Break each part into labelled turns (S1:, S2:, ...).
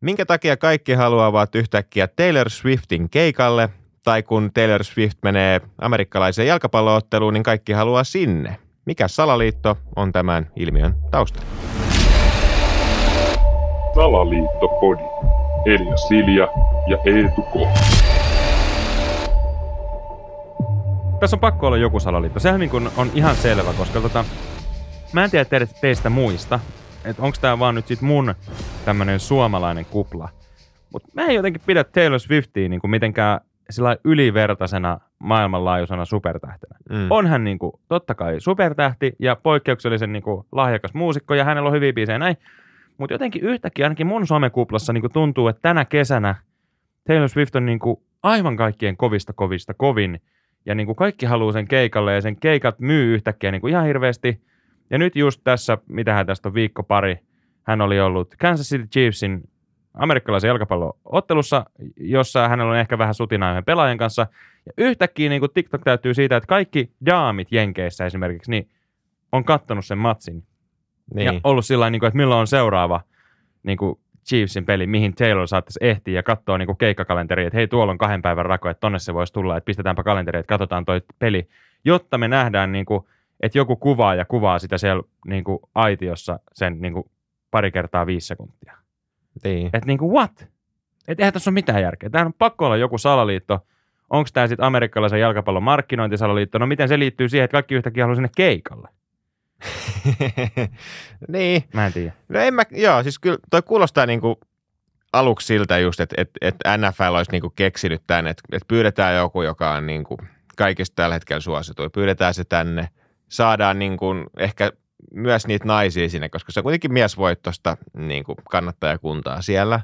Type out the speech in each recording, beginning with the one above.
S1: Minkä takia kaikki haluavat yhtäkkiä Taylor Swiftin keikalle, tai kun Taylor Swift menee amerikkalaiseen jalkapallootteluun, niin kaikki haluaa sinne. Mikä salaliitto on tämän ilmiön taustalla?
S2: Salaliittopodi. Elia Silja ja Eetu K.
S3: Tässä on pakko olla joku salaliitto. Sehän niin kuin on ihan selvä, koska tota, mä en tiedä teidät, teistä muista, että onko tämä vaan nyt sit mun tämmönen suomalainen kupla. Mutta mä en jotenkin pidä Taylor Swiftia niin kuin mitenkään sillä ylivertaisena maailmanlaajuisena supertähtenä. Mm. On hän niin kuin, totta kai supertähti ja poikkeuksellisen niin kuin, lahjakas muusikko ja hänellä on hyviä biisejä näin. Mutta jotenkin yhtäkkiä ainakin mun somekuplassa niin kuin, tuntuu, että tänä kesänä Taylor Swift on niin kuin, aivan kaikkien kovista kovista kovin. Ja niin kuin, kaikki haluaa sen keikalle ja sen keikat myy yhtäkkiä niin kuin, ihan hirveästi. Ja nyt just tässä, mitähän tästä on viikko pari, hän oli ollut Kansas City Chiefsin amerikkalaisen jalkapalloottelussa, jossa hänellä on ehkä vähän sutinaa pelaajan kanssa. Ja yhtäkkiä niin kuin TikTok täytyy siitä, että kaikki daamit Jenkeissä esimerkiksi, niin on kattonut sen matsin. Niin. Ja ollut sillä niin kuin, että milloin on seuraava niin kuin Chiefsin peli, mihin Taylor saattaisi ehtiä ja katsoa niin kuin keikkakalenteri, että hei tuolla on kahden päivän rako, että tonne se voisi tulla, että pistetäänpä kalenteri, että katsotaan toi peli, jotta me nähdään, niin kuin, että joku kuvaa ja kuvaa sitä siellä niin kuin aitiossa sen niin kuin pari kertaa viisi sekuntia.
S1: Niin.
S3: Että niin kuin what? Että eihän tässä ole mitään järkeä. Tämä on pakko olla joku salaliitto. Onko tämä sitten amerikkalaisen jalkapallon markkinointisalaliitto? No miten se liittyy siihen, että kaikki yhtäkkiä haluaa sinne keikalle?
S1: niin.
S3: Mä en tiedä.
S1: No en mä, joo, siis kyllä toi kuulostaa niinku aluksi siltä just, että et, et NFL olisi niinku keksinyt tänne, että et pyydetään joku, joka on niinku kaikista tällä hetkellä suosituin. Pyydetään se tänne, saadaan niinku ehkä myös niitä naisia sinne, koska se on kuitenkin miesvoittosta niin kuin kannattajakuntaa siellä.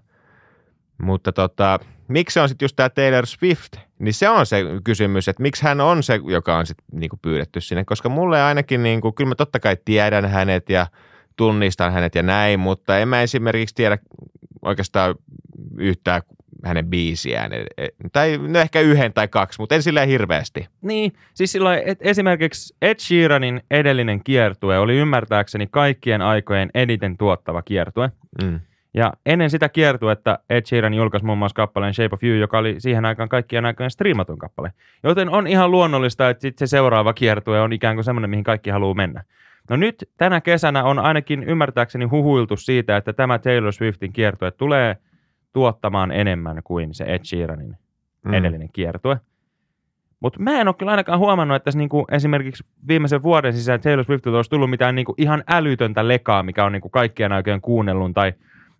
S1: Mutta tota, miksi se on sitten just tämä Taylor Swift, niin se on se kysymys, että miksi hän on se, joka on sitten niin pyydetty sinne, koska mulle ainakin, niin kuin, kyllä mä totta kai tiedän hänet ja tunnistan hänet ja näin, mutta en mä esimerkiksi tiedä oikeastaan yhtään hänen biisiään. E, e, tai no ehkä yhden tai kaksi, mutta en silleen hirveästi.
S3: Niin, siis silloin et esimerkiksi Ed Sheeranin edellinen kiertue oli ymmärtääkseni kaikkien aikojen eniten tuottava kiertue. Mm. Ja ennen sitä kiertuetta Ed Sheeran julkaisi muun muassa kappaleen Shape of You, joka oli siihen aikaan kaikkien aikojen striimatun kappale. Joten on ihan luonnollista, että sit se seuraava kiertue on ikään kuin semmoinen, mihin kaikki haluaa mennä. No nyt tänä kesänä on ainakin ymmärtääkseni huhuiltu siitä, että tämä Taylor Swiftin kiertue tulee – tuottamaan enemmän kuin se Ed Sheeranin mm. edellinen kiertue. Mutta mä en ole kyllä ainakaan huomannut, että niinku esimerkiksi viimeisen vuoden sisään Taylor Swiftilta olisi tullut mitään niinku ihan älytöntä lekaa, mikä on niinku kaikkien oikein kuunnellun tai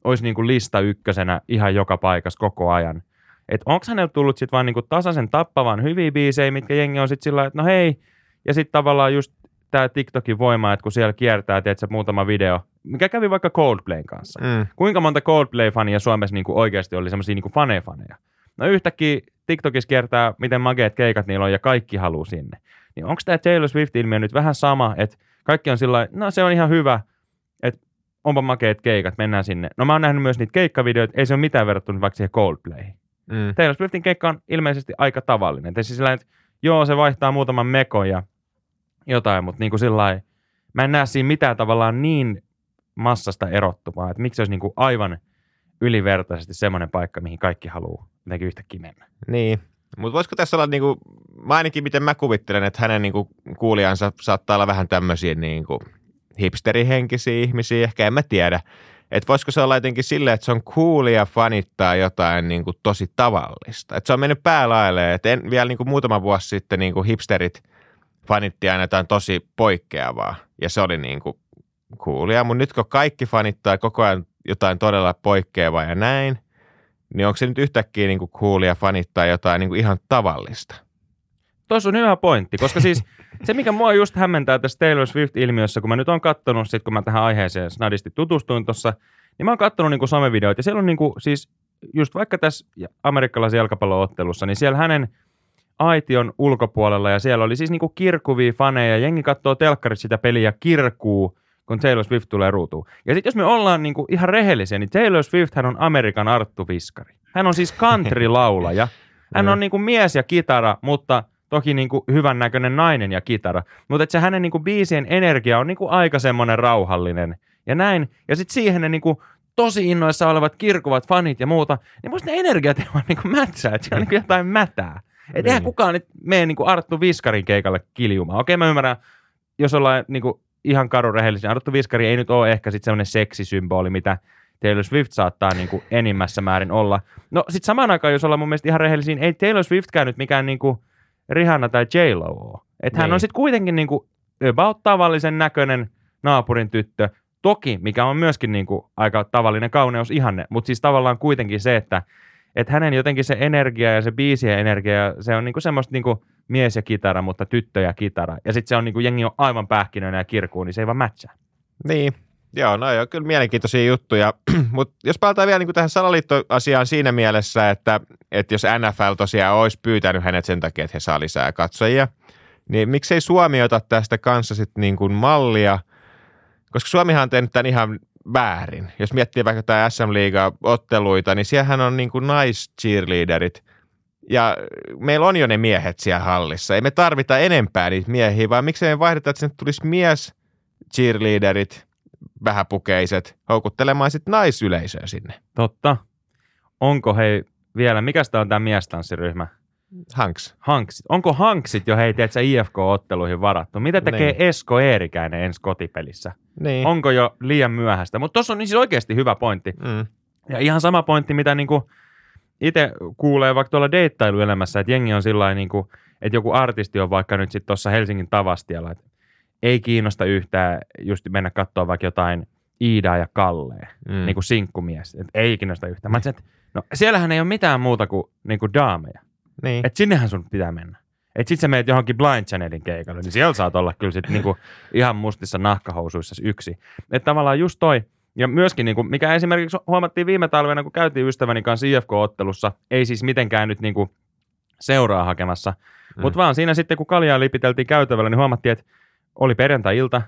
S3: olisi niinku lista ykkösenä ihan joka paikassa koko ajan. Että onko hänellä tullut sitten vaan niinku tasaisen tappavan hyviä biisejä, mitkä jengi on sitten sillä että no hei, ja sitten tavallaan just tämä TikTokin voima, että kun siellä kiertää, tiedätkö, muutama video, mikä kävi vaikka Coldplayn kanssa. Mm. Kuinka monta Coldplay-fania Suomessa niin kuin oikeasti oli semmoisia niin faneja? No yhtäkkiä TikTokissa kiertää, miten mageet keikat niillä on ja kaikki haluaa sinne. Niin onko tämä Taylor Swift-ilmiö nyt vähän sama, että kaikki on sillä no se on ihan hyvä, että onpa makeet keikat, mennään sinne. No mä oon nähnyt myös niitä keikkavideoita, ei se ole mitään verrattuna vaikka siihen Coldplayhin. Mm. Taylor Swiftin keikka on ilmeisesti aika tavallinen. Siis sillä että joo, se vaihtaa muutaman mekon ja jotain, mutta niin kuin sillä mä en näe siinä mitään tavallaan niin massasta erottuvaa, että miksi se olisi niin kuin aivan ylivertaisesti semmoinen paikka, mihin kaikki haluaa jotenkin yhtäkkiä mennä.
S1: Niin, mutta voisiko tässä olla, niin kuin, mä ainakin miten mä kuvittelen, että hänen niin kuin, kuulijansa saattaa olla vähän tämmöisiä kuin, hipsterihenkisiä ihmisiä, ehkä en mä tiedä. Että voisiko se olla jotenkin silleen, että se on coolia fanittaa jotain kuin, tosi tavallista. Että se on mennyt päälailleen, että en, vielä niin kuin, muutama vuosi sitten niin kuin hipsterit – fanitti aina jotain tosi poikkeavaa ja se oli niin kuin coolia. Mutta nyt kun kaikki fanittaa koko ajan jotain todella poikkeavaa ja näin, niin onko se nyt yhtäkkiä niin kuin coolia fanittaa jotain niin kuin ihan tavallista?
S3: Tuossa on hyvä pointti, koska siis se, mikä mua just hämmentää tässä Taylor Swift-ilmiössä, kun mä nyt oon kattonut, sit kun mä tähän aiheeseen snadisti tutustuin tuossa, niin mä oon kattonut niinku somevideoita, ja siellä on niinku, siis just vaikka tässä amerikkalaisen jalkapalloottelussa, niin siellä hänen aition ulkopuolella ja siellä oli siis niinku kirkuvia faneja. Jengi katsoo telkkarissa sitä peliä kirkuu, kun Taylor Swift tulee ruutuun. Ja sitten jos me ollaan niinku ihan rehellisiä, niin Taylor Swift hän on Amerikan Arttu Viskari. Hän on siis country-laulaja. Hän on niinku mies ja kitara, mutta toki niinku hyvän näköinen nainen ja kitara. Mutta se hänen niinku biisien energia on niinku aika semmoinen rauhallinen ja näin. Ja sitten siihen ne niinku tosi innoissa olevat kirkuvat fanit ja muuta, niin musta ne energiat ei vaan niin mätsää, että siellä on niin jotain mätää. Että eihän
S1: Niin.
S3: kukaan nyt mene niin Arttu Viskarin keikalle kiljumaan. Okei, mä ymmärrän, jos ollaan niin kuin ihan karurehellisiä. Arttu Viskari ei nyt ole ehkä sitten semmoinen seksisymboli, mitä Taylor Swift saattaa niin kuin enimmässä määrin olla. No sitten samaan aikaan, jos ollaan mun mielestä ihan rehellisiä, ei Taylor Swiftkään nyt mikään niin kuin Rihanna tai J-Lo ole. Että hän
S1: Niin.
S3: on sitten kuitenkin niin kuin about tavallisen näköinen naapurin tyttö. Toki, mikä on myöskin niin kuin aika tavallinen kauneusihanne, mutta siis tavallaan kuitenkin se, että että hänen jotenkin se energia ja se biisien energia, se on niinku semmoista niinku mies ja kitara, mutta tyttö ja kitara. Ja sitten se on niinku, jengi on aivan pähkinöinen ja kirkuu, niin se ei vaan matcha.
S1: Niin, joo, no joo, kyllä mielenkiintoisia juttuja. Mutta jos palataan vielä niin kuin tähän salaliittoasiaan siinä mielessä, että, että jos NFL tosiaan olisi pyytänyt hänet sen takia, että he saa lisää katsojia, niin miksei Suomi ota tästä kanssa sitten niin kuin mallia, koska Suomihan on tehnyt tämän ihan väärin. Jos miettii vaikka tämä SM Liiga-otteluita, niin siellähän on niin kuin nais-cheerleaderit, ja meillä on jo ne miehet siellä hallissa. Ei me tarvita enempää niitä miehiä, vaan miksei me vaihdeta, että sinne tulisi mies cheerleaderit, vähäpukeiset, houkuttelemaan sitten naisyleisöä sinne.
S3: Totta. Onko hei vielä, mikä tämä on tämä miestanssiryhmä?
S1: Hanks.
S3: Hanksit. Onko Hanksit jo hei, tiedätkö, IFK-otteluihin varattu? Mitä tekee
S1: Niin.
S3: Esko Eerikäinen ensi kotipelissä?
S1: Niin.
S3: Onko jo liian myöhäistä? Mutta tuossa on siis oikeasti hyvä pointti.
S1: Mm.
S3: Ja ihan sama pointti, mitä niinku itse kuulee vaikka tuolla deittailuelämässä, että jengi on sillä niinku, että joku artisti on vaikka nyt sitten tuossa Helsingin Tavastialla, että ei kiinnosta yhtään just mennä katsoa vaikka jotain Iidaa ja Kallee,
S1: Mm.
S3: niin kuin sinkkumies, että ei kiinnosta yhtään. Mä että no siellähän ei ole mitään muuta kuin, niin kuin daameja,
S1: niin.
S3: että sinnehän sun pitää mennä. Että sit sä meet johonkin Blind Channelin keikalle, niin siellä saat olla kyllä sit niinku ihan mustissa nahkahousuissa yksi. Että tavallaan just toi, ja myöskin niinku, mikä esimerkiksi huomattiin viime talvena, kun käytiin ystäväni kanssa IFK-ottelussa, ei siis mitenkään nyt niinku seuraa hakemassa,
S1: Mm.
S3: mutta vaan siinä sitten, kun kaljaa lipiteltiin käytävällä, niin huomattiin, että oli perjantai-ilta,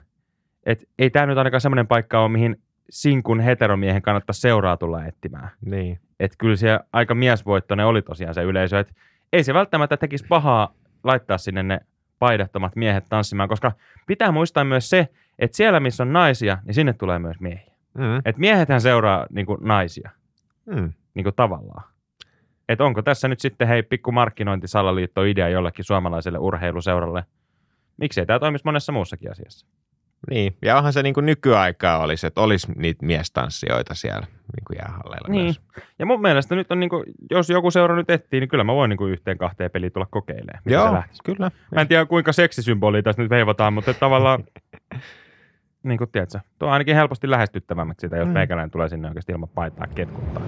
S3: että ei tämä nyt ainakaan semmoinen paikka ole, mihin sinkun heteromiehen kannattaa seuraa tulla etsimään.
S1: niin.
S3: Että kyllä se aika miesvoittoinen oli tosiaan se yleisö, että ei se välttämättä tekisi pahaa laittaa sinne ne paidattomat miehet tanssimaan, koska pitää muistaa myös se, että siellä missä on naisia, niin sinne tulee myös miehiä.
S1: Mm.
S3: Että miehethän seuraa niin kuin naisia,
S1: Mm.
S3: niin kuin tavallaan. Että onko tässä nyt sitten hei pikku markkinointisalaliitto idea jollekin suomalaiselle urheiluseuralle? Miksei tämä toimisi monessa muussakin asiassa?
S1: Niin, ja onhan se niin kuin nykyaikaa olisi, että olisi niitä miestanssijoita siellä niin kuin jäähalleilla
S3: Niin.
S1: myös.
S3: Ja mun mielestä nyt on, niin kuin, jos joku seura nyt etsii, niin kyllä mä voin niin kuin yhteen kahteen peliin tulla kokeilemaan.
S1: Joo, kyllä.
S3: Mä en tiedä kuinka seksisymbolia tässä nyt veivataan, mutta tavallaan, niin kuin tiedätkö, tuo on ainakin helposti lähestyttävämmäksi sitä, jos mm. meikäläinen tulee sinne oikeasti ilman paitaa ketkuttaa.